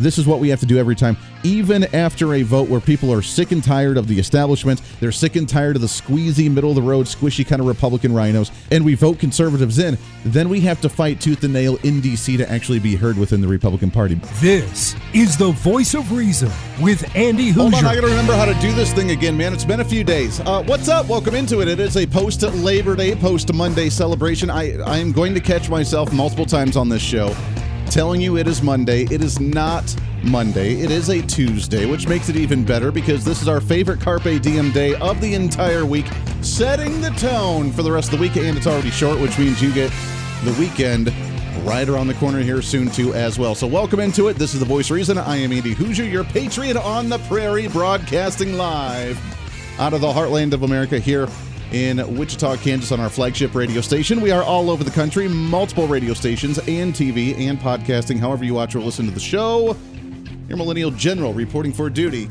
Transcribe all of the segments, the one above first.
this is what we have to do every time, even after a vote where people are sick and tired of the establishment. They're sick and tired of the squeezy, middle of the road, squishy kind of Republican rhinos, and we vote conservatives in. Then we have to fight tooth and nail in D.C. to actually be heard within the Republican Party. This is the voice of reason with Andy Hooser. Hold on, I got to remember how to do this thing again, man. It's been a few days. Uh, what's up? Welcome into it. It is a post Labor Day, post Monday celebration. I I am going to catch myself multiple times on this show telling you it is Monday. It is not Monday. It is a Tuesday, which makes it even better because this is our favorite Carpe Diem day of the entire week, setting the tone for the rest of the week. And it's already short, which means you get the weekend right around the corner here soon, too, as well. So, welcome into it. This is The Voice Reason. I am Andy Hooser, your patriot on the prairie, broadcasting live out of the heartland of America here in Wichita, Kansas, on our flagship radio station. We are all over the country, multiple radio stations and TV and podcasting, however you watch or listen to the show. Your Millennial General reporting for duty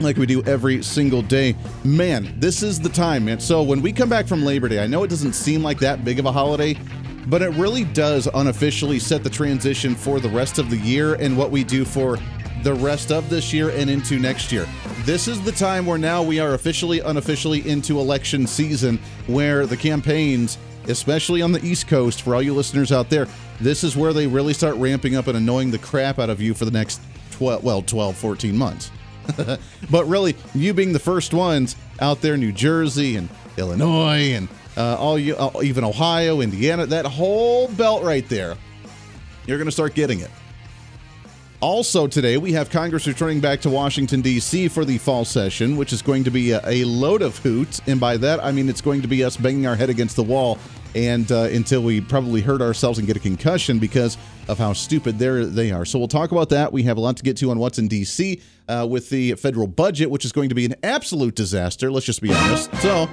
like we do every single day. Man, this is the time, man. So when we come back from Labor Day, I know it doesn't seem like that big of a holiday, but it really does unofficially set the transition for the rest of the year and what we do for the rest of this year and into next year. This is the time where now we are officially, unofficially into election season, where the campaigns, especially on the East Coast, for all you listeners out there, this is where they really start ramping up and annoying the crap out of you for the next 12, well, 12, 14 months. but really, you being the first ones out there, New Jersey and Illinois and uh, all you, uh, even Ohio, Indiana, that whole belt right there, you're going to start getting it. Also, today we have Congress returning back to Washington, D.C. for the fall session, which is going to be a, a, load of hoots. And by that, I mean it's going to be us banging our head against the wall and uh, until we probably hurt ourselves and get a concussion because of how stupid they are. So we'll talk about that. We have a lot to get to on what's in D.C. Uh, with the federal budget, which is going to be an absolute disaster. Let's just be honest. So.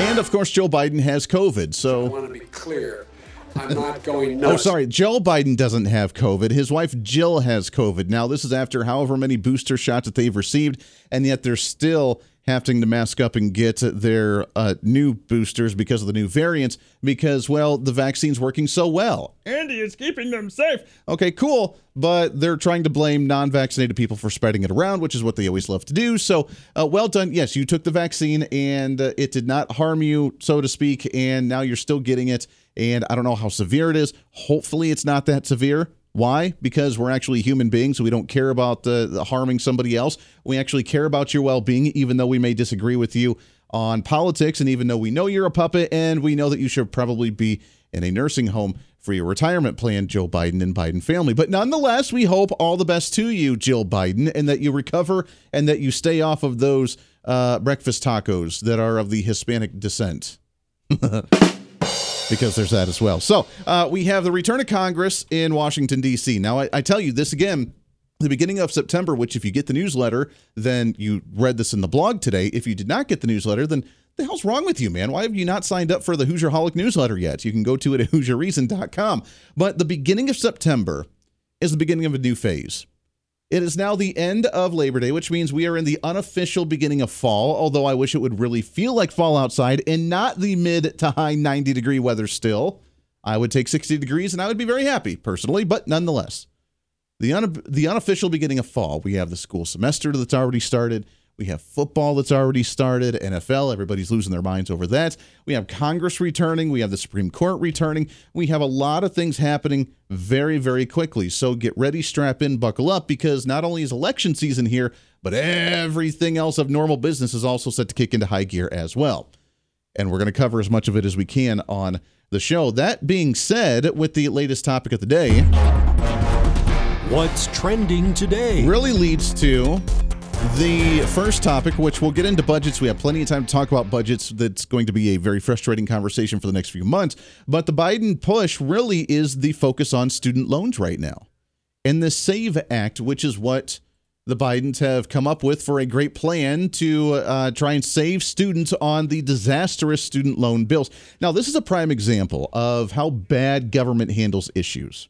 And of course, Joe Biden has COVID. So I want to be clear. I'm not going nuts. Oh, sorry. Joe Biden doesn't have COVID. His wife Jill has COVID. Now, this is after however many booster shots that they've received, and yet they're still having to mask up and get their uh, new boosters because of the new variants because well the vaccine's working so well andy is keeping them safe okay cool but they're trying to blame non-vaccinated people for spreading it around which is what they always love to do so uh, well done yes you took the vaccine and uh, it did not harm you so to speak and now you're still getting it and i don't know how severe it is hopefully it's not that severe why? Because we're actually human beings. We don't care about the, the harming somebody else. We actually care about your well being, even though we may disagree with you on politics. And even though we know you're a puppet and we know that you should probably be in a nursing home for your retirement plan, Joe Biden and Biden family. But nonetheless, we hope all the best to you, Jill Biden, and that you recover and that you stay off of those uh, breakfast tacos that are of the Hispanic descent. because there's that as well. So uh, we have the return of Congress in Washington, D.C. Now, I, I tell you this again the beginning of September, which if you get the newsletter, then you read this in the blog today. If you did not get the newsletter, then the hell's wrong with you, man? Why have you not signed up for the Hooser Holic newsletter yet? You can go to it at HoosierReason.com. But the beginning of September is the beginning of a new phase. It is now the end of Labor Day, which means we are in the unofficial beginning of fall, although I wish it would really feel like fall outside and not the mid to high 90 degree weather still. I would take 60 degrees and I would be very happy personally, but nonetheless. The, the unofficial beginning of fall, we have the school semester that's already started. We have football that's already started, NFL, everybody's losing their minds over that. We have Congress returning, we have the Supreme Court returning. We have a lot of things happening very, very quickly. So get ready, strap in, buckle up, because not only is election season here, but everything else of normal business is also set to kick into high gear as well. And we're going to cover as much of it as we can on the show. That being said, with the latest topic of the day, what's trending today really leads to the first topic, which we'll get into budgets, we have plenty of time to talk about budgets. That's going to be a very frustrating conversation for the next few months. But the Biden push really is the focus on student loans right now. And the SAVE Act, which is what the Bidens have come up with for a great plan to uh, try and save students on the disastrous student loan bills. Now, this is a prime example of how bad government handles issues.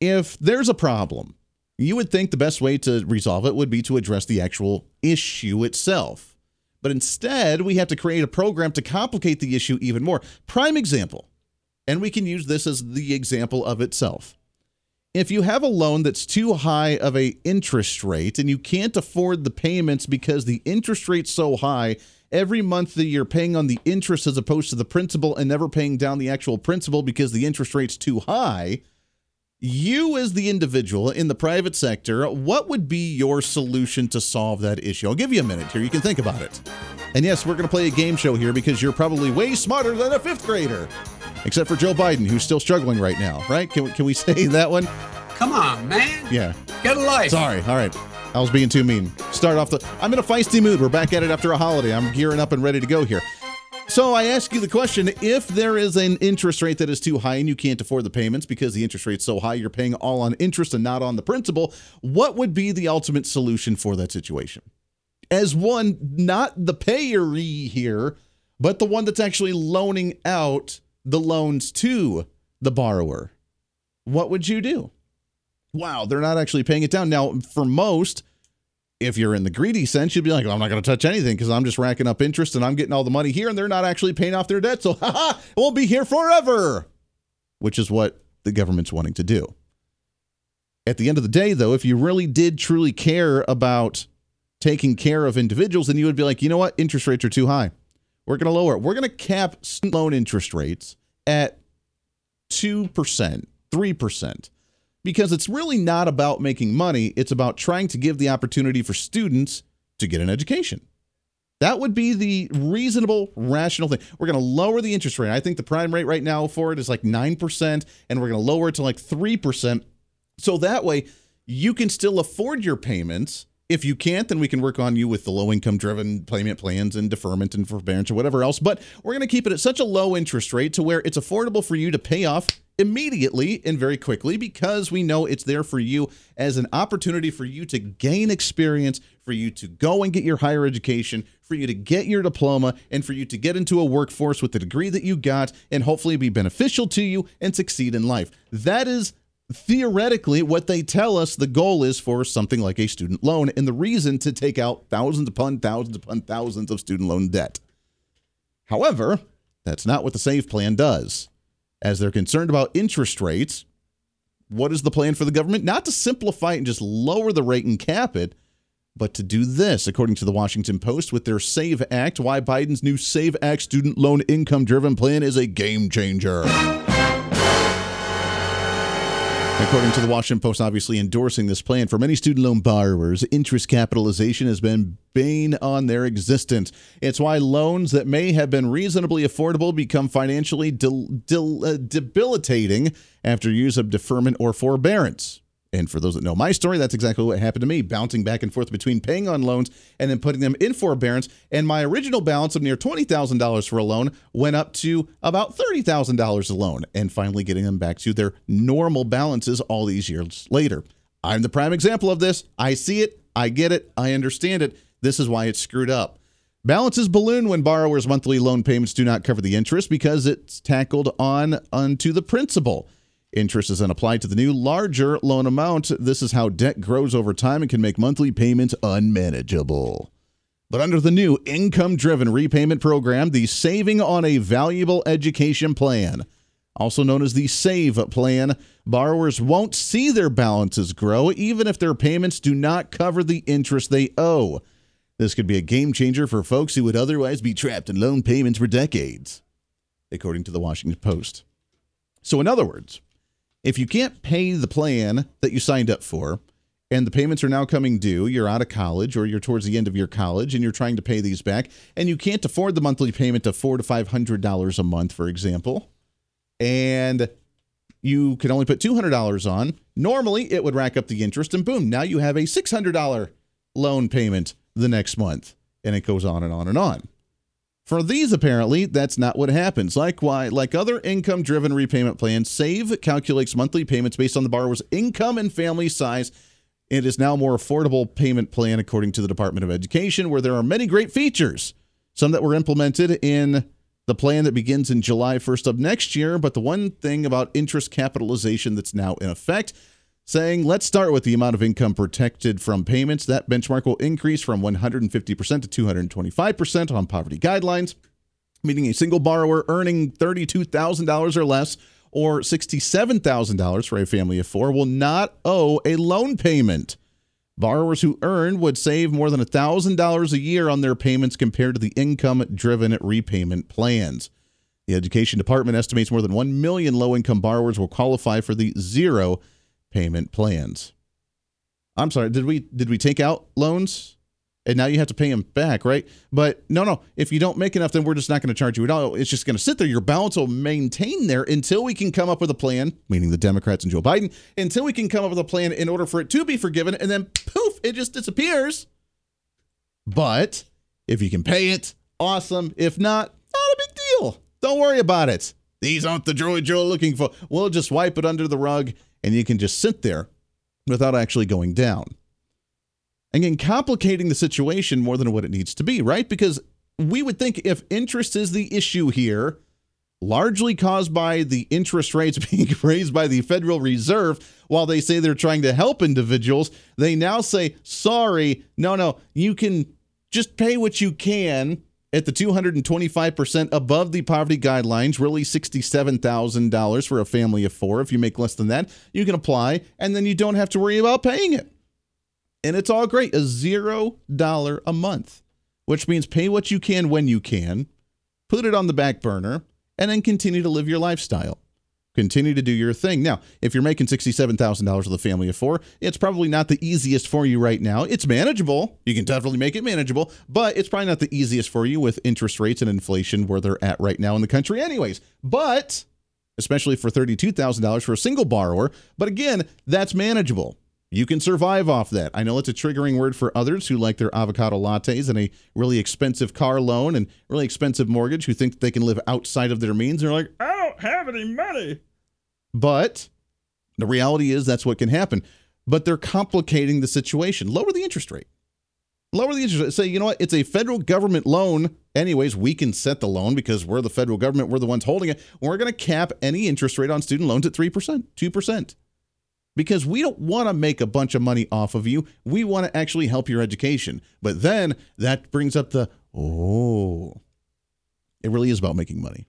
If there's a problem, you would think the best way to resolve it would be to address the actual issue itself. But instead, we have to create a program to complicate the issue even more. Prime example, and we can use this as the example of itself. If you have a loan that's too high of a interest rate and you can't afford the payments because the interest rate's so high, every month that you're paying on the interest as opposed to the principal and never paying down the actual principal because the interest rate's too high, you as the individual in the private sector, what would be your solution to solve that issue? I'll give you a minute here. You can think about it. And yes, we're going to play a game show here because you're probably way smarter than a fifth grader except for Joe Biden, who's still struggling right now, right? Can we, can we say that one? Come on, man. Yeah. Get a life. Sorry. All right. I was being too mean. Start off the. I'm in a feisty mood. We're back at it after a holiday. I'm gearing up and ready to go here. So I ask you the question if there is an interest rate that is too high and you can't afford the payments because the interest rate's so high, you're paying all on interest and not on the principal, what would be the ultimate solution for that situation? As one, not the payeree here, but the one that's actually loaning out the loans to the borrower. What would you do? Wow, they're not actually paying it down. Now, for most, if you're in the greedy sense, you'd be like, well, I'm not going to touch anything because I'm just racking up interest and I'm getting all the money here and they're not actually paying off their debt. So, haha, it won't be here forever, which is what the government's wanting to do. At the end of the day, though, if you really did truly care about taking care of individuals, then you would be like, you know what? Interest rates are too high. We're going to lower it. We're going to cap loan interest rates at 2%, 3%, because it's really not about making money. It's about trying to give the opportunity for students to get an education. That would be the reasonable, rational thing. We're going to lower the interest rate. I think the prime rate right now for it is like 9%, and we're going to lower it to like 3%. So that way you can still afford your payments if you can't, then we can work on you with the low income driven payment plans and deferment and forbearance or whatever else. But we're going to keep it at such a low interest rate to where it's affordable for you to pay off immediately and very quickly because we know it's there for you as an opportunity for you to gain experience, for you to go and get your higher education, for you to get your diploma, and for you to get into a workforce with the degree that you got and hopefully be beneficial to you and succeed in life. That is theoretically what they tell us the goal is for something like a student loan and the reason to take out thousands upon thousands upon thousands of student loan debt. However, that's not what the SAVE plan does. As they're concerned about interest rates, what is the plan for the government? Not to simplify it and just lower the rate and cap it, but to do this, according to the Washington Post, with their SAVE Act, why Biden's new SAVE Act student loan income driven plan is a game changer. According to the Washington Post, obviously endorsing this plan for many student loan borrowers, interest capitalization has been bane on their existence. It's why loans that may have been reasonably affordable become financially uh, debilitating after use of deferment or forbearance. And for those that know my story, that's exactly what happened to me, bouncing back and forth between paying on loans and then putting them in forbearance. And my original balance of near $20,000 for a loan went up to about $30,000 a loan, and finally getting them back to their normal balances all these years later. I'm the prime example of this. I see it, I get it, I understand it. This is why it's screwed up. Balances balloon when borrowers' monthly loan payments do not cover the interest because it's tackled on onto the principal. Interest is then applied to the new larger loan amount. This is how debt grows over time and can make monthly payments unmanageable. But under the new income driven repayment program, the Saving on a Valuable Education Plan, also known as the SAVE plan, borrowers won't see their balances grow even if their payments do not cover the interest they owe. This could be a game changer for folks who would otherwise be trapped in loan payments for decades, according to the Washington Post. So, in other words, if you can't pay the plan that you signed up for, and the payments are now coming due, you're out of college or you're towards the end of your college and you're trying to pay these back, and you can't afford the monthly payment of four to five hundred dollars a month, for example, and you can only put two hundred dollars on. Normally, it would rack up the interest, and boom, now you have a six hundred dollar loan payment the next month, and it goes on and on and on. For these, apparently, that's not what happens. Likewise, like other income driven repayment plans, SAVE calculates monthly payments based on the borrower's income and family size. It is now a more affordable payment plan, according to the Department of Education, where there are many great features. Some that were implemented in the plan that begins in July 1st of next year. But the one thing about interest capitalization that's now in effect saying, let's start with the amount of income protected from payments. That benchmark will increase from 150% to 225% on poverty guidelines, meaning a single borrower earning $32,000 or less or $67,000 for a family of four will not owe a loan payment. Borrowers who earn would save more than $1,000 a year on their payments compared to the income driven repayment plans. The Education Department estimates more than 1 million low income borrowers will qualify for the zero payment plans. I'm sorry, did we did we take out loans? and now you have to pay them back, right? But no, no. If you don't make enough, then we're just not going to charge you at all. It's just going to sit there. Your balance will maintain there until we can come up with a plan, meaning the Democrats and Joe Biden, until we can come up with a plan in order for it to be forgiven, and then poof, it just disappears. But if you can pay it, awesome. If not, not a big deal. Don't worry about it. These aren't the droid you're looking for. We'll just wipe it under the rug, and you can just sit there without actually going down. Again, complicating the situation more than what it needs to be, right? Because we would think if interest is the issue here, largely caused by the interest rates being raised by the Federal Reserve, while they say they're trying to help individuals, they now say, sorry, no, no, you can just pay what you can at the 225% above the poverty guidelines, really $67,000 for a family of four. If you make less than that, you can apply, and then you don't have to worry about paying it and it's all great. A zero dollar a month, which means pay what you can when you can, put it on the back burner, and then continue to live your lifestyle. Continue to do your thing. Now, if you're making $67,000 with a family of four, it's probably not the easiest for you right now. It's manageable. You can definitely make it manageable, but it's probably not the easiest for you with interest rates and inflation where they're at right now in the country, anyways. But especially for $32,000 for a single borrower. But again, that's manageable you can survive off that. I know it's a triggering word for others who like their avocado lattes and a really expensive car loan and really expensive mortgage who think they can live outside of their means. They're like, I don't have any money. But the reality is that's what can happen. But they're complicating the situation. Lower the interest rate. Lower the interest rate. Say, you know what? It's a federal government loan. Anyways, we can set the loan because we're the federal government. We're the ones holding it. We're going to cap any interest rate on student loans at 3%, 2% because we don't want to make a bunch of money off of you. We want to actually help your education. But then that brings up the oh, it really is about making money.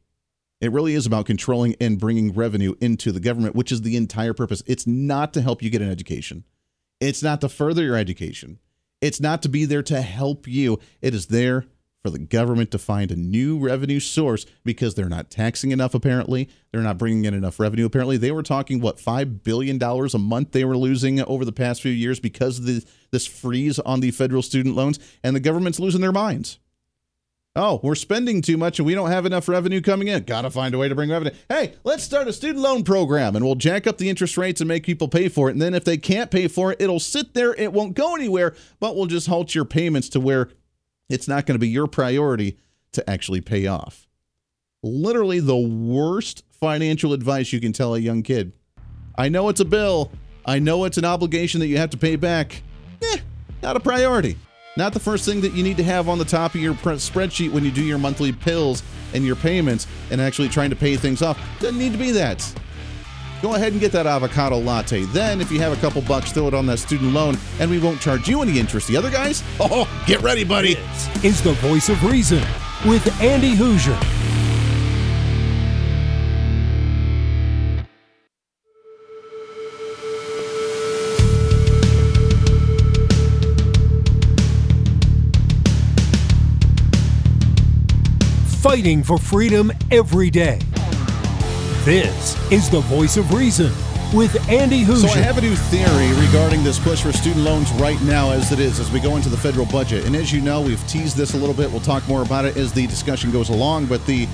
It really is about controlling and bringing revenue into the government, which is the entire purpose. It's not to help you get an education, it's not to further your education, it's not to be there to help you. It is there for the government to find a new revenue source because they're not taxing enough apparently. They're not bringing in enough revenue. Apparently they were talking what 5 billion dollars a month they were losing over the past few years because of the, this freeze on the federal student loans and the government's losing their minds oh we're spending too much and we don't have enough revenue coming in gotta find a way to bring revenue hey let's start a student loan program and we'll jack up the interest rates and make people pay for it and then if they can't pay for it it'll sit there it won't go anywhere but we'll just halt your payments to where it's not going to be your priority to actually pay off. Literally the worst financial advice you can tell a young kid. I know it's a bill. I know it's an obligation that you have to pay back. Eh, not a priority. Not the first thing that you need to have on the top of your spreadsheet when you do your monthly pills and your payments and actually trying to pay things off. Doesn't need to be that go ahead and get that avocado latte. Then, if you have a couple bucks, throw it on that student loan, and we won't charge you any interest. The other guys, oh, get ready, buddy. This is the voice of reason with Andy Hooser. Fighting for freedom every day. This is the voice of reason with Andy Hooser. So I have a new theory regarding this push for student loans right now as it is, as we go into the federal budget. And as you know, we've teased this a little bit. We'll talk more about it as the discussion goes along. But the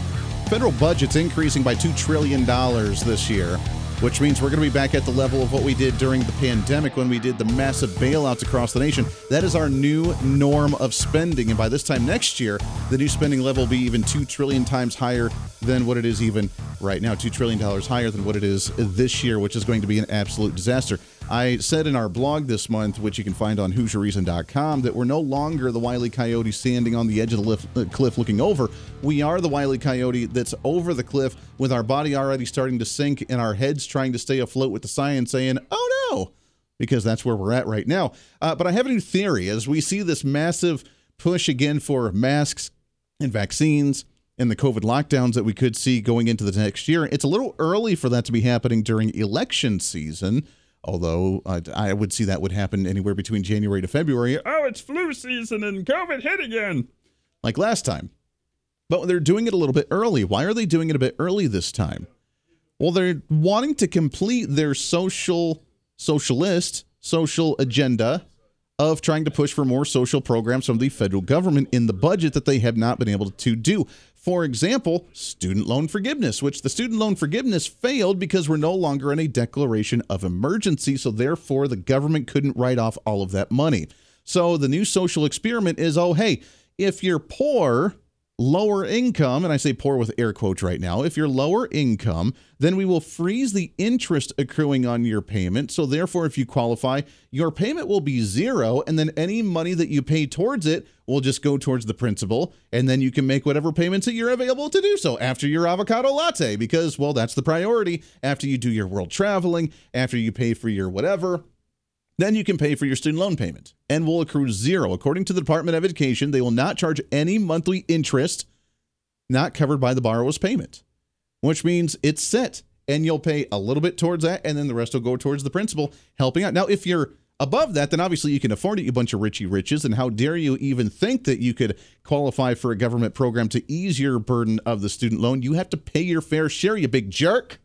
federal budget's increasing by $2 trillion this year which means we're going to be back at the level of what we did during the pandemic when we did the massive bailouts across the nation. That is our new norm of spending. And by this time next year, the new spending level will be even 2 trillion times higher than what it is even right now, $2 trillion higher than what it is this year, which is going to be an absolute disaster. I said in our blog this month, which you can find on HoosierReason.com, that we're no longer the Wiley Coyote standing on the edge of the lift, uh, cliff looking over. We are the Wiley Coyote that's over the cliff with our body already starting to sink and our heads trying to stay afloat with the science saying, oh no, because that's where we're at right now. Uh, but I have a new theory as we see this massive push again for masks and vaccines and the COVID lockdowns that we could see going into the next year. It's a little early for that to be happening during election season. Although I would see that would happen anywhere between January to February. Oh, it's flu season and COVID hit again, like last time. But they're doing it a little bit early. Why are they doing it a bit early this time? Well, they're wanting to complete their social socialist social agenda of trying to push for more social programs from the federal government in the budget that they have not been able to do. For example, student loan forgiveness, which the student loan forgiveness failed because we're no longer in a declaration of emergency. So, therefore, the government couldn't write off all of that money. So, the new social experiment is oh, hey, if you're poor, lower income, and I say poor with air quotes right now, if you're lower income, then we will freeze the interest accruing on your payment. So, therefore, if you qualify, your payment will be zero, and then any money that you pay towards it will just go towards the principal, and then you can make whatever payments that you're available to do so after your avocado latte, because, well, that's the priority. After you do your world traveling, after you pay for your whatever, then you can pay for your student loan payment and will accrue zero. According to the Department of Education, they will not charge any monthly interest not covered by the borrower's payment, which means it's set and you'll pay a little bit towards that and then the rest will go towards the principal helping out. Now, if you're above that, then obviously you can afford it, you bunch of richy riches. And how dare you even think that you could qualify for a government program to ease your burden of the student loan? You have to pay your fair share, you big jerk.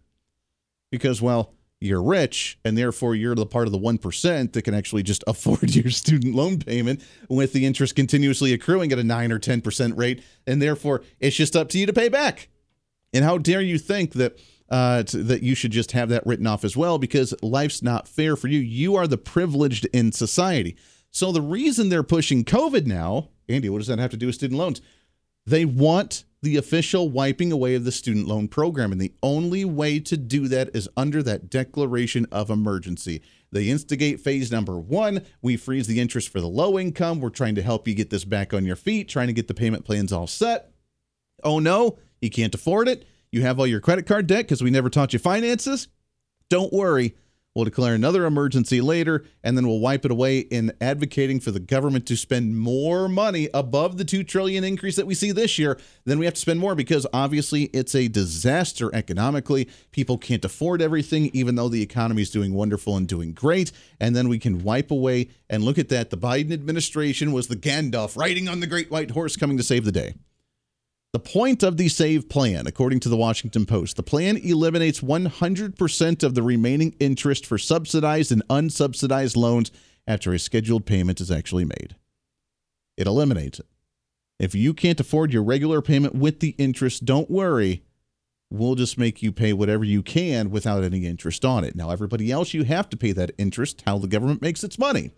Because, well, you're rich and therefore you're the part of the 1% that can actually just afford your student loan payment with the interest continuously accruing at a 9 or 10% rate. And therefore it's just up to you to pay back. And how dare you think that uh, that you should just have that written off as well because life's not fair for you. You are the privileged in society. So the reason they're pushing covid now andy what does that have to do with student loans? They want the official wiping away of the student loan program. And the only way to do that is under that declaration of emergency. They instigate phase number one. We freeze the interest for the low income. We're trying to help you get this back on your feet, trying to get the payment plans all set. Oh no, you can't afford it. You have all your credit card debt because we never taught you finances. Don't worry. We'll declare another emergency later, and then we'll wipe it away in advocating for the government to spend more money above the two trillion increase that we see this year. Then we have to spend more because obviously it's a disaster economically. People can't afford everything, even though the economy is doing wonderful and doing great. And then we can wipe away and look at that. The Biden administration was the Gandalf riding on the great white horse coming to save the day. The point of the SAVE plan, according to the Washington Post, the plan eliminates 100% of the remaining interest for subsidized and unsubsidized loans after a scheduled payment is actually made. It eliminates it. If you can't afford your regular payment with the interest, don't worry. We'll just make you pay whatever you can without any interest on it. Now, everybody else, you have to pay that interest, how the government makes its money.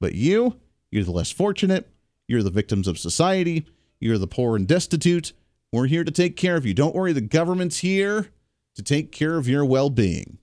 But you, you're the less fortunate. You're the victims of society you're the poor and destitute. We're here to take care of you. Don't worry, the government's here to take care of your well being.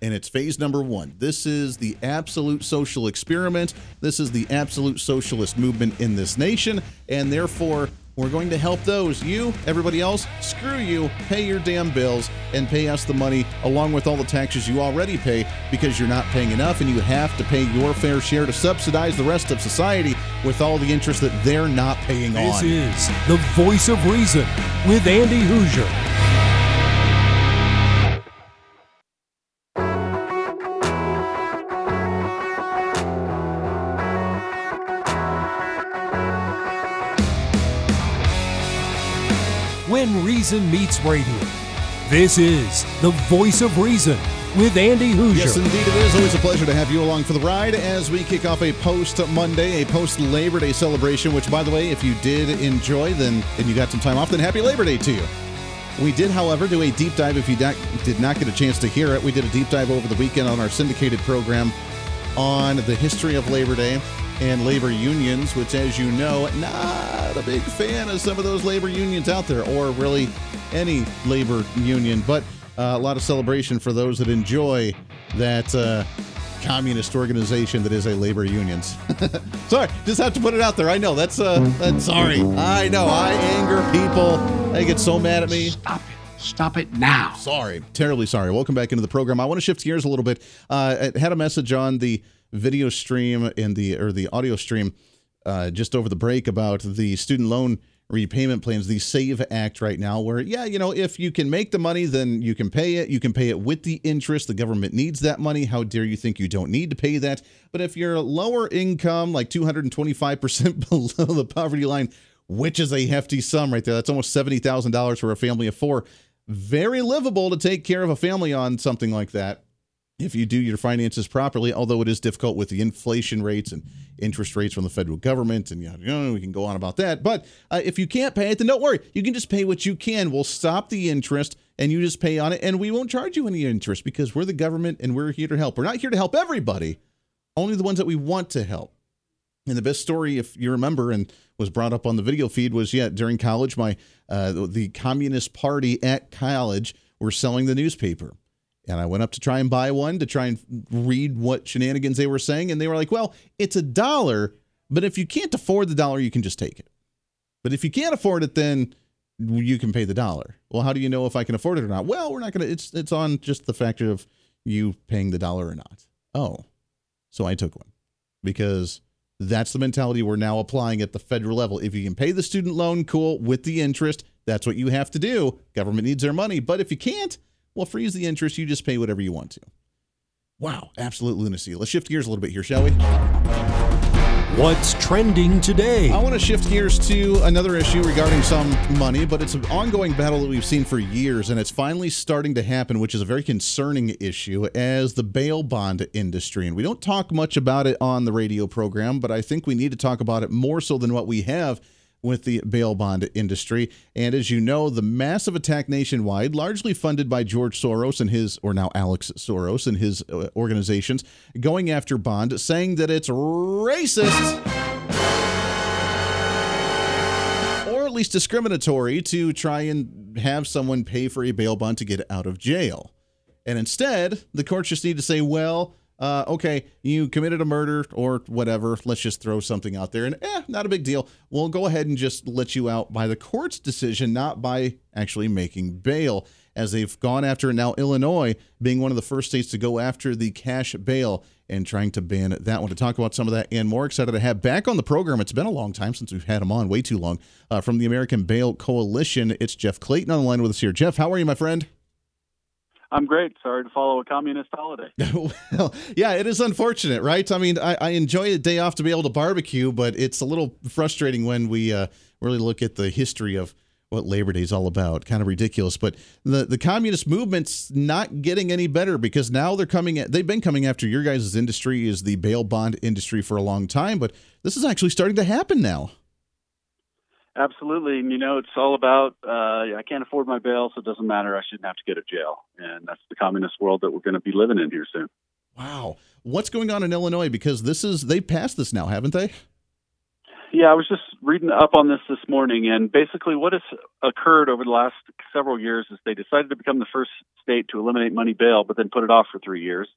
And it's phase number one. This is the absolute social experiment. This is the absolute socialist movement in this nation. And therefore, we're going to help those. You, everybody else, screw you. Pay your damn bills and pay us the money along with all the taxes you already pay because you're not paying enough and you have to pay your fair share to subsidize the rest of society with all the interest that they're not paying this on. This is the voice of reason with Andy Hooser. Reason Meets Radio. This is the voice of reason with Andy Hooser. Yes, indeed, it is always a pleasure to have you along for the ride as we kick off a post Monday, a post Labor Day celebration. Which, by the way, if you did enjoy, then and you got some time off, then happy Labor Day to you. We did, however, do a deep dive. If you did not get a chance to hear it, we did a deep dive over the weekend on our syndicated program on the history of Labor Day and labor unions, which, as you know, not a big fan of some of those labor unions out there, or really any labor union. But uh, a lot of celebration for those that enjoy that uh, communist organization that is a labor union. sorry, just have to put it out there. I know that's uh, that's sorry. I know I anger people. They get so mad at me. Stop it. Stop it now. Sorry, terribly sorry. Welcome back into the program. I want to shift gears a little bit. Uh, I had a message on the video stream in the or the audio stream uh, just over the break about the student loan repayment plans, the SAVE Act right now, where, yeah, you know, if you can make the money, then you can pay it. You can pay it with the interest. The government needs that money. How dare you think you don't need to pay that? But if you're lower income, like 225% below the poverty line, which is a hefty sum right there, that's almost $70,000 for a family of four. Very livable to take care of a family on something like that if you do your finances properly, although it is difficult with the inflation rates and interest rates from the federal government, and you know, we can go on about that. But uh, if you can't pay it, then don't worry. You can just pay what you can. We'll stop the interest and you just pay on it, and we won't charge you any interest because we're the government and we're here to help. We're not here to help everybody, only the ones that we want to help. And the best story, if you remember, and was brought up on the video feed, was yeah, during college, my uh, the Communist Party at college were selling the newspaper and I went up to try and buy one to try and read what shenanigans they were saying. And they were like, well, it's a dollar, but if you can't afford the dollar, you can just take it. But if you can't afford it, then you can pay the dollar. Well, how do you know if I can afford it or not? Well, we're not going to, it's, it's on just the factor of you paying the dollar or not. Oh, so I took one because that's the mentality we're now applying at the federal level. If you can pay the student loan, cool, with the interest, that's what you have to do. Government needs their money. But if you can't, well, freeze the interest. You just pay whatever you want to. Wow, absolute lunacy. Let's shift gears a little bit here, shall we? What's trending today? I want to shift gears to another issue regarding some money, but it's an ongoing battle that we've seen for years, and it's finally starting to happen, which is a very concerning issue as the bail bond industry. And we don't talk much about it on the radio program, but I think we need to talk about it more so than what we have with the bail bond industry. And as you know, the massive attack nationwide, largely funded by George Soros and his, or now Alex Soros and his uh, organizations, going after Bond, saying that it's racist. Or at least discriminatory to try and have someone pay for a bail bond to get out of jail. And instead, the courts just need to say, well, uh, okay, you committed a murder or whatever. Let's just throw something out there and, eh, not a big deal. We'll go ahead and just let you out by the court's decision, not by actually making bail, as they've gone after now Illinois being one of the first states to go after the cash bail and trying to ban that one. To talk about some of that and more, excited to have back on the program. It's been a long time since we've had him on, way too long. Uh, from the American Bail Coalition, it's Jeff Clayton on the line with us here. Jeff, how are you, my friend? I'm great. Sorry to follow a communist holiday. well, yeah, it is unfortunate, right? I mean, I, I, enjoy a day off to be able to barbecue, but it's a little frustrating when we uh, really look at the history of what Labor Day is all about. Kind of ridiculous, but the the communist movement's not getting any better because now they're coming. At, they've been coming after your guys' industry, is the bail bond industry for a long time, but this is actually starting to happen now. Absolutely, and you know it's all about uh, I can't afford my bail, so it doesn't matter. I shouldn't have to go to jail, and that's the communist world that we're going to be living in here soon. Wow, what's going on in Illinois? Because this is they passed this now, haven't they? Yeah, I was just reading up on this this morning, and basically what has occurred over the last several years is they decided to become the first state to eliminate money bail, but then put it off for three years.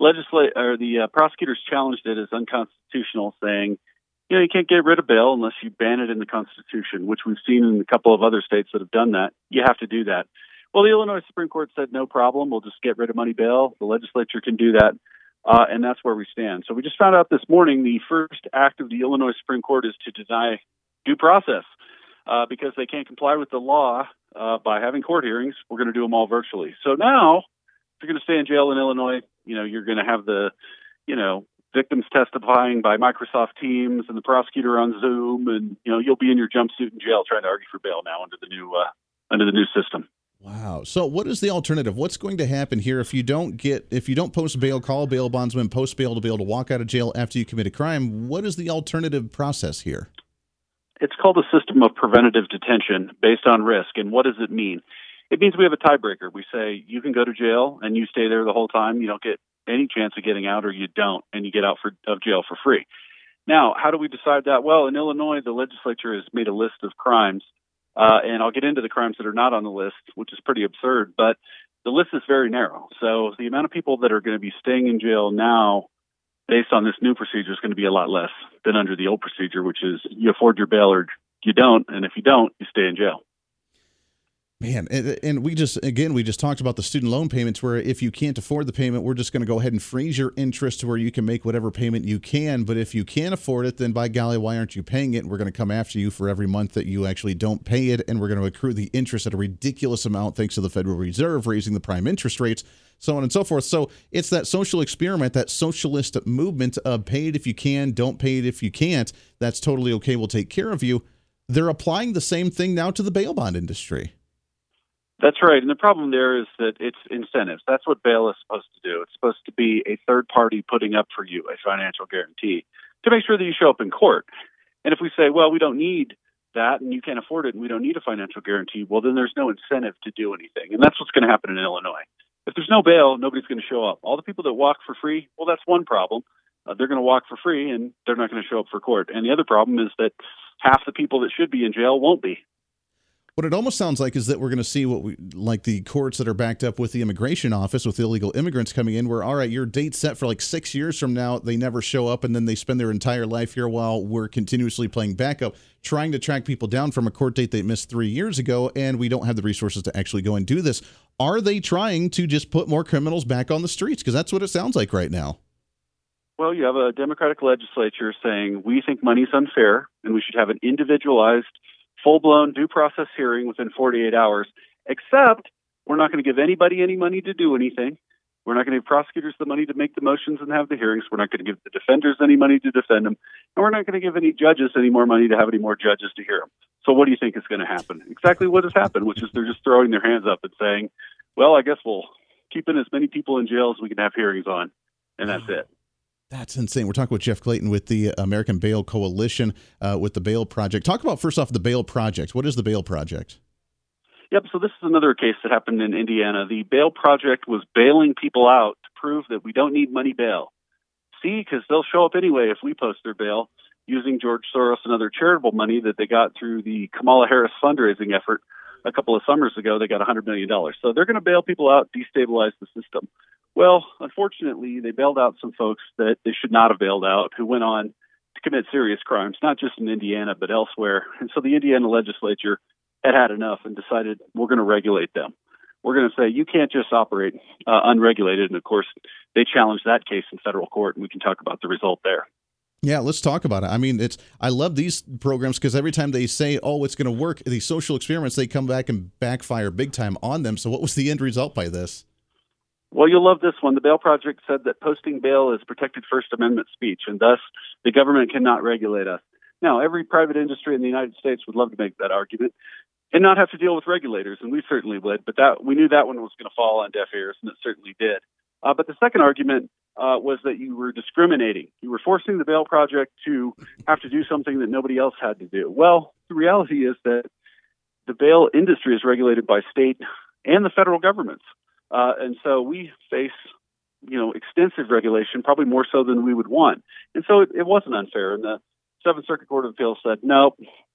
Legislate or the uh, prosecutors challenged it as unconstitutional, saying you know, you can't get rid of bail unless you ban it in the Constitution, which we've seen in a couple of other states that have done that. You have to do that. Well, the Illinois Supreme Court said no problem. We'll just get rid of money bail. The legislature can do that. Uh, and that's where we stand. So we just found out this morning the first act of the Illinois Supreme Court is to deny due process uh, because they can't comply with the law uh, by having court hearings. We're going to do them all virtually. So now, if you're going to stay in jail in Illinois, you know you're going to have the, you know, victims testifying by Microsoft Teams and the prosecutor on Zoom, and you know you'll be in your jumpsuit in jail trying to argue for bail now under the new uh, under the new system. Wow. So what is the alternative? What's going to happen here if you don't get if you don't post bail, call bail bondsman, post bail to be able to walk out of jail after you commit a crime? What is the alternative process here? It's called a system of preventative detention based on risk. And what does it mean? It means we have a tiebreaker. We say you can go to jail and you stay there the whole time. You don't get any chance of getting out or you don't and you get out for, of jail for free. Now, how do we decide that? Well, in Illinois, the legislature has made a list of crimes, uh, and I'll get into the crimes that are not on the list, which is pretty absurd, but the list is very narrow. So the amount of people that are going to be staying in jail now based on this new procedure is going to be a lot less than under the old procedure, which is you afford your bail or you don't, and if you don't, you stay in jail. Man, and, we just again we just talked about the student loan payments where if you can't afford the payment, we're just going to go ahead and freeze your interest to where you can make whatever payment you can. But if you can't afford it, then by golly, why aren't you paying it? And we're going to come after you for every month that you actually don't pay it, and we're going to accrue the interest at a ridiculous amount thanks to the Federal Reserve raising the prime interest rates, so on and so forth. So it's that social experiment, that socialist movement of pay it if you can, don't pay it if you can't. That's totally okay. We'll take care of you. They're applying the same thing now to the bail bond industry. That's right. And the problem there is that it's incentives. That's what bail is supposed to do. It's supposed to be a third party putting up for you a financial guarantee to make sure that you show up in court. And if we say, well, we don't need that and you can't afford it and we don't need a financial guarantee, well, then there's no incentive to do anything. And that's what's going to happen in Illinois. If there's no bail, nobody's going to show up. All the people that walk for free, well, that's one problem. Uh, they're going to walk for free and they're not going to show up for court. And the other problem is that half the people that should be in jail won't be. What it almost sounds like is that we're going to see what we like the courts that are backed up with the immigration office with illegal immigrants coming in, where all right, your date's set for like six years from now, they never show up, and then they spend their entire life here while we're continuously playing backup, trying to track people down from a court date they missed three years ago, and we don't have the resources to actually go and do this. Are they trying to just put more criminals back on the streets? Because that's what it sounds like right now. Well, you have a Democratic legislature saying we think money's unfair and we should have an individualized full blown due process hearing within 48 hours, except we're not going to give anybody any money to do anything. We're not going to give prosecutors the money to make the motions and have the hearings. We're not going to give the defenders any money to defend them. And we're not going to give any judges any more money to have any more judges to hear them. So, what do you think is going to happen? Exactly what has happened, which is they're just throwing their hands up and saying, well, I guess we'll keep in as many people in jail as we can have hearings on. And that's mm-hmm. it. That's insane. We're talking with Jeff Clayton with the American Bail Coalition uh, with the Bail Project. Talk about first off the Bail Project. What is the Bail Project? Yep. So this is another case that happened in Indiana. The Bail Project was bailing people out to prove that we don't need money bail. See, because they'll show up anyway if we post their bail using George Soros and other charitable money that they got through the Kamala Harris fundraising effort a couple of summers ago. They got $100 million. So they're going to bail people out, destabilize the system. Well, unfortunately, they bailed out some folks that they should not have bailed out who went on to commit serious crimes, not just in Indiana, but elsewhere. And so the Indiana legislature had had enough and decided we're going to regulate them. We're going to say you can't just operate uh, unregulated. And of course, they challenged that case in federal court, and we can talk about the result there. Yeah, let's talk about it. I mean, it's I love these programs because every time they say, "Oh, it's going to work," these social experiments they come back and backfire big time on them. So, what was the end result by this? Well, you'll love this one. The Bail Project said that posting bail is protected First Amendment speech, and thus the government cannot regulate us. Now, every private industry in the United States would love to make that argument and not have to deal with regulators, and we certainly would. But that we knew that one was going to fall on deaf ears, and it certainly did. Uh, but the second argument uh, was that you were discriminating. You were forcing the Bail Project to have to do something that nobody else had to do. Well, the reality is that the bail industry is regulated by state and the federal governments. Uh, and so we face, you know, extensive regulation, probably more so than we would want. And so it, it wasn't unfair. And the Seventh Circuit Court of Appeals said, no,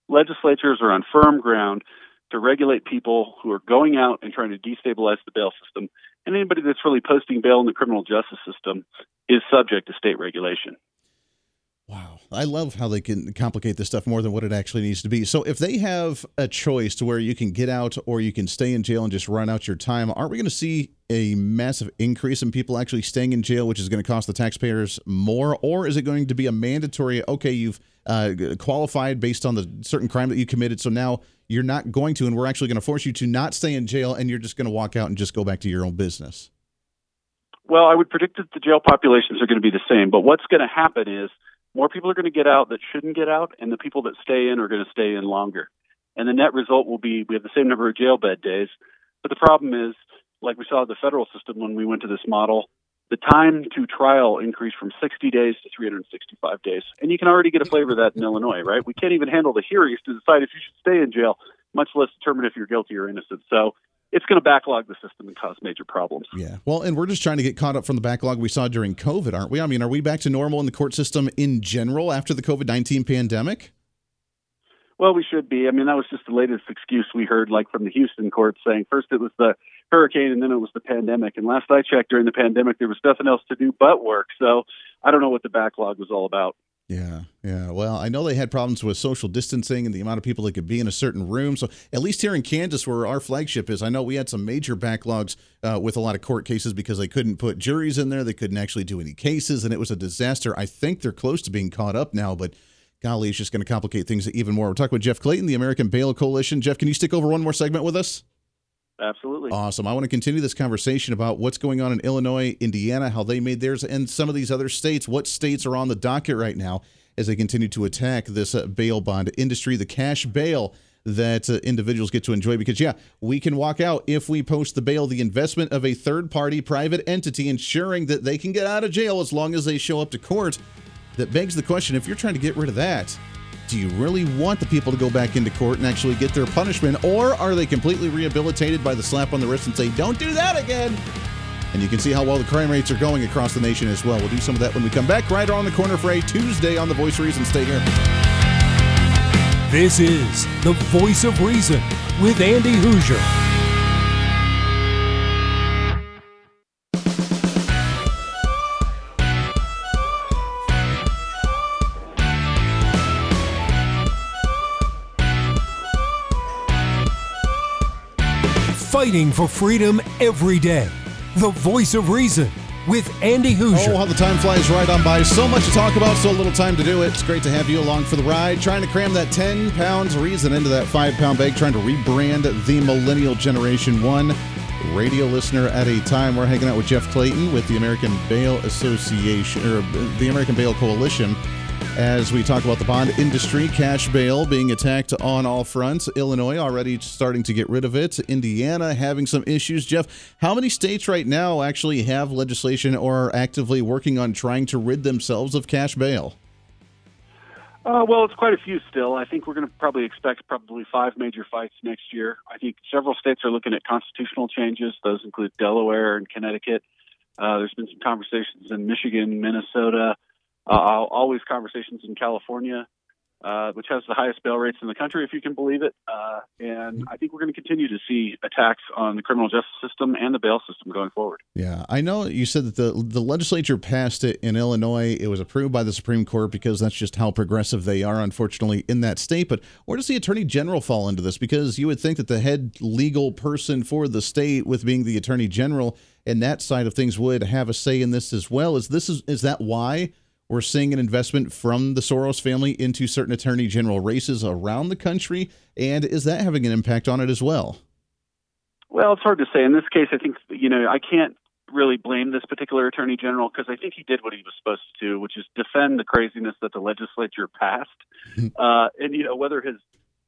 legislatures are on firm ground to regulate people who are going out and trying to destabilize the bail system. And anybody that's really posting bail in the criminal justice system is subject to state regulation. Wow. I love how they can complicate this stuff more than what it actually needs to be. So, if they have a choice to where you can get out or you can stay in jail and just run out your time, aren't we going to see a massive increase in people actually staying in jail, which is going to cost the taxpayers more? Or is it going to be a mandatory, okay, you've uh, qualified based on the certain crime that you committed, so now you're not going to, and we're actually going to force you to not stay in jail and you're just going to walk out and just go back to your own business? Well, I would predict that the jail populations are going to be the same, but what's going to happen is more people are going to get out that shouldn't get out, and the people that stay in are going to stay in longer. And the net result will be we have the same number of jail bed days. But the problem is, like we saw the federal system when we went to this model, the time to trial increased from 60 days to 365 days. And you can already get a flavor of that in Illinois, right? We can't even handle the hearings to decide if you should stay in jail, much less determine if you're guilty or innocent. So it's going to backlog the system and cause major problems. Yeah. Well, and we're just trying to get caught up from the backlog we saw during COVID, aren't we? I mean, are we back to normal in the court system in general after the COVID 19 pandemic? Well, we should be. I mean, that was just the latest excuse we heard, like from the Houston court, saying first it was the hurricane and then it was the pandemic. And last I checked, during the pandemic, there was nothing else to do but work. So I don't know what the backlog was all about. Yeah, yeah. Well, I know they had problems with social distancing and the amount of people that could be in a certain room. So, at least here in Kansas, where our flagship is, I know we had some major backlogs uh, with a lot of court cases because they couldn't put juries in there. They couldn't actually do any cases, and it was a disaster. I think they're close to being caught up now, but golly, it's just going to complicate things even more. We're talking with Jeff Clayton, the American Bail Coalition. Jeff, can you stick over one more segment with us? Absolutely. Awesome. I want to continue this conversation about what's going on in Illinois, Indiana, how they made theirs, and some of these other states. What states are on the docket right now as they continue to attack this uh, bail bond industry, the cash bail that uh, individuals get to enjoy because yeah we can walk out if we post the bail the investment of a third party private entity ensuring that they can get out of jail as long as they show up to court that begs the question if you're trying to get rid of that do you really want the people to go back into court and actually get their punishment, or are they completely rehabilitated by the slap on the wrist and say, don't do that again? And you can see how well the crime rates are going across the nation as well. We'll do some of that when we come back right around the corner for a Tuesday on The Voice of Reason. Stay here. This is The Voice of Reason with Andy Hooser. Fighting for freedom every day. The voice of reason with Andy Hooser. Oh, how the time flies right on by. So much to talk about, so little time to do it. It's great to have you along for the ride. Trying to cram that 10 pounds reason into that 5 pound bag, trying to rebrand the Millennial Generation 1 radio listener at a time. We're hanging out with Jeff Clayton with the American Bail Association, or the American Bail Coalition as we talk about the bond industry, cash bail being attacked on all fronts. Illinois already starting to get rid of it. Indiana having some issues. Jeff, how many states right now actually have legislation or are actively working on trying to rid themselves of cash bail? Uh, well, it's quite a few still. I think we're going to probably expect probably five major fights next year. I think several states are looking at constitutional changes. Those include Delaware and Connecticut. Uh, there's been some conversations in Michigan, Minnesota, uh, always conversations in California, uh, which has the highest bail rates in the country, if you can believe it. Uh, and I think we're going to continue to see attacks on the criminal justice system and the bail system going forward. Yeah, I know you said that the the legislature passed it in Illinois. It was approved by the Supreme Court because that's just how progressive they are, unfortunately, in that state. But where does the Attorney General fall into this? Because you would think that the head legal person for the state, with being the Attorney General and that side of things, would have a say in this as well. Is this is is that why? We're seeing an investment from the Soros family into certain attorney general races around the country. And is that having an impact on it as well? Well, it's hard to say. In this case, I think, you know, I can't really blame this particular attorney general because I think he did what he was supposed to do, which is defend the craziness that the legislature passed. uh, and, you know, whether his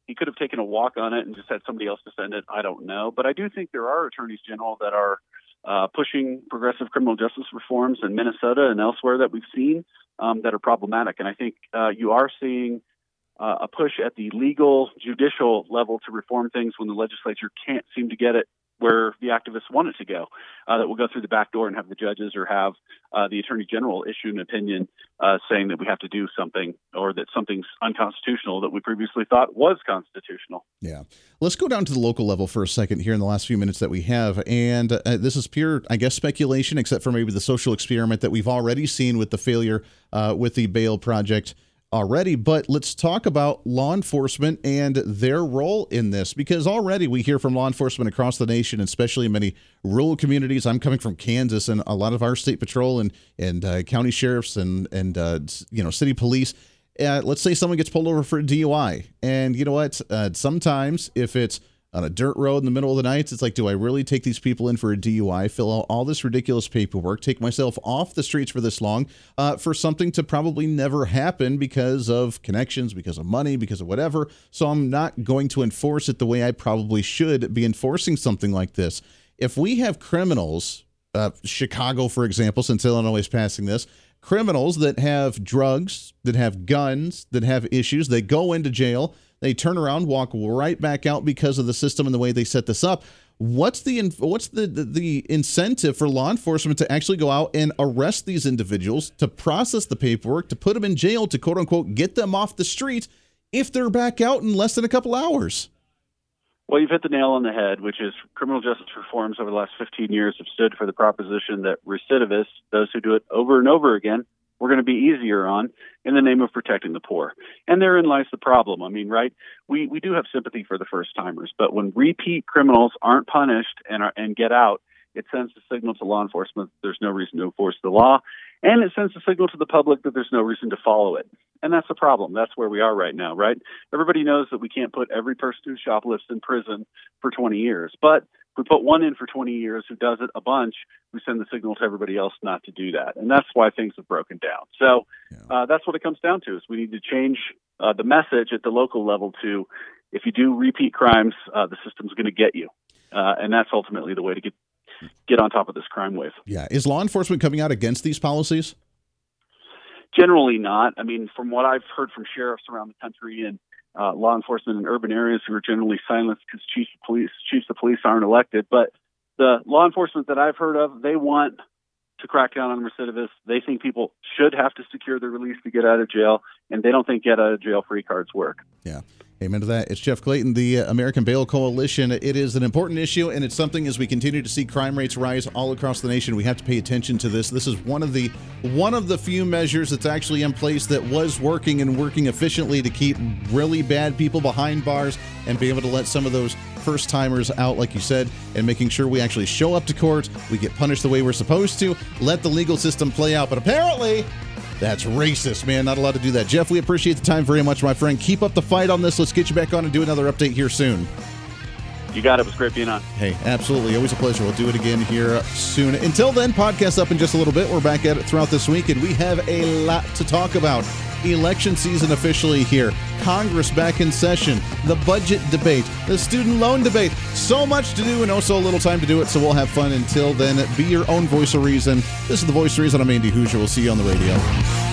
he could have taken a walk on it and just had somebody else defend it. I don't know, but I do think there are attorneys general that are uh, pushing progressive criminal justice reforms in Minnesota and elsewhere that we've seen um, that are problematic. And I think uh, you are seeing uh, a push at the legal, judicial level to reform things when the legislature can't seem to get it where the activists want it to go. Uh, that will go through the back door and have the judges or have uh, the attorney general issue an opinion uh, saying that we have to do something or that something's unconstitutional that we previously thought was constitutional. Yeah. Let's go down to the local level for a second here in the last few minutes that we have. And uh, this is pure, I guess, speculation, except for maybe the social experiment that we've already seen with the failure uh, with the bail project already, but let's talk about law enforcement and their role in this because already we hear from law enforcement across the nation, especially in many rural communities. I'm coming from Kansas, and a lot of our state patrol and and uh, county sheriffs and and uh, you know city police. Uh, let's say someone gets pulled over for a DUI, and you know what? Uh, sometimes if it's on a dirt road in the middle of the night. It's like, do I really take these people in for a DUI, fill out all this ridiculous paperwork, take myself off the streets for this long uh, for something to probably never happen because of connections, because of money, because of whatever. So I'm not going to enforce it the way I probably should be enforcing something like this. If we have criminals, uh, Chicago, for example, since Illinois is passing this, criminals that have drugs, that have guns, that have issues, they go into jail they turn around, walk right back out because of the system and the way they set this up. What's the what's the, the, the incentive for law enforcement to actually go out and arrest these individuals, to process the paperwork, to put them in jail, to quote unquote get them off the street if they're back out in less than a couple hours? Well, you've hit the nail on the head, which is criminal justice reforms over the last 15 years have stood for the proposition that recidivists, those who do it over and over again, we're going to be easier on in the name of protecting the poor. And therein lies the problem. I mean, right? We we do have sympathy for the first timers, but when repeat criminals aren't punished and are, and get out, it sends a signal to law enforcement there's no reason to enforce the law, and it sends a signal to the public that there's no reason to follow it. And that's the problem. That's where we are right now, right? Everybody knows that we can't put every person who shoplifts in prison for 20 years, but if we put one in for 20 years who does it a bunch, we send the signal to everybody else not to do that. And that's why things have broken down. So uh, that's what it comes down to is we need to change uh, the message at the local level to if you do repeat crimes, uh, the system's going to get you. Uh, and that's ultimately the way to get get on top of this crime wave. Yeah. Is law enforcement coming out against these policies? Generally not. I mean, from what I've heard from sheriffs around the country and uh, law enforcement in urban areas who are generally silenced because chiefs of police chiefs of police aren't elected, but the law enforcement that I've heard of, they want to crack down on recidivists. They think people should have to secure their release to get out of jail, and they don't think get out of jail free cards work. Yeah. Amen to that. It's Jeff Clayton, the uh, American Bail Coalition. It is an important issue, and it's something as we continue to see crime rates rise all across the nation. We have to pay attention to this. This is one of the one of the few measures that's actually in place that was working and working efficiently to keep really bad people behind bars and be able to let some of those first timers out, like you said, and making sure we actually show up to court, we get punished the way we're supposed to, let the legal system play out. But apparently, that's racist, man. Not allowed to do that. Jeff, we appreciate the time very much, my friend. Keep up the fight on this. Let's get you back on and do another update here soon. You got it. It was great being on. Hey, absolutely. Always a pleasure. We'll do it again here soon. Until then, podcast up in just a little bit. We're back at it throughout this week, and we have a lot to talk about. Election season officially here. Congress back in session. The budget debate. The student loan debate. So much to do and oh so little time to do it, so we'll have fun. Until then, be your own voice of reason. This is the voice of reason. I'm Andy Hooser. We'll see you on the radio.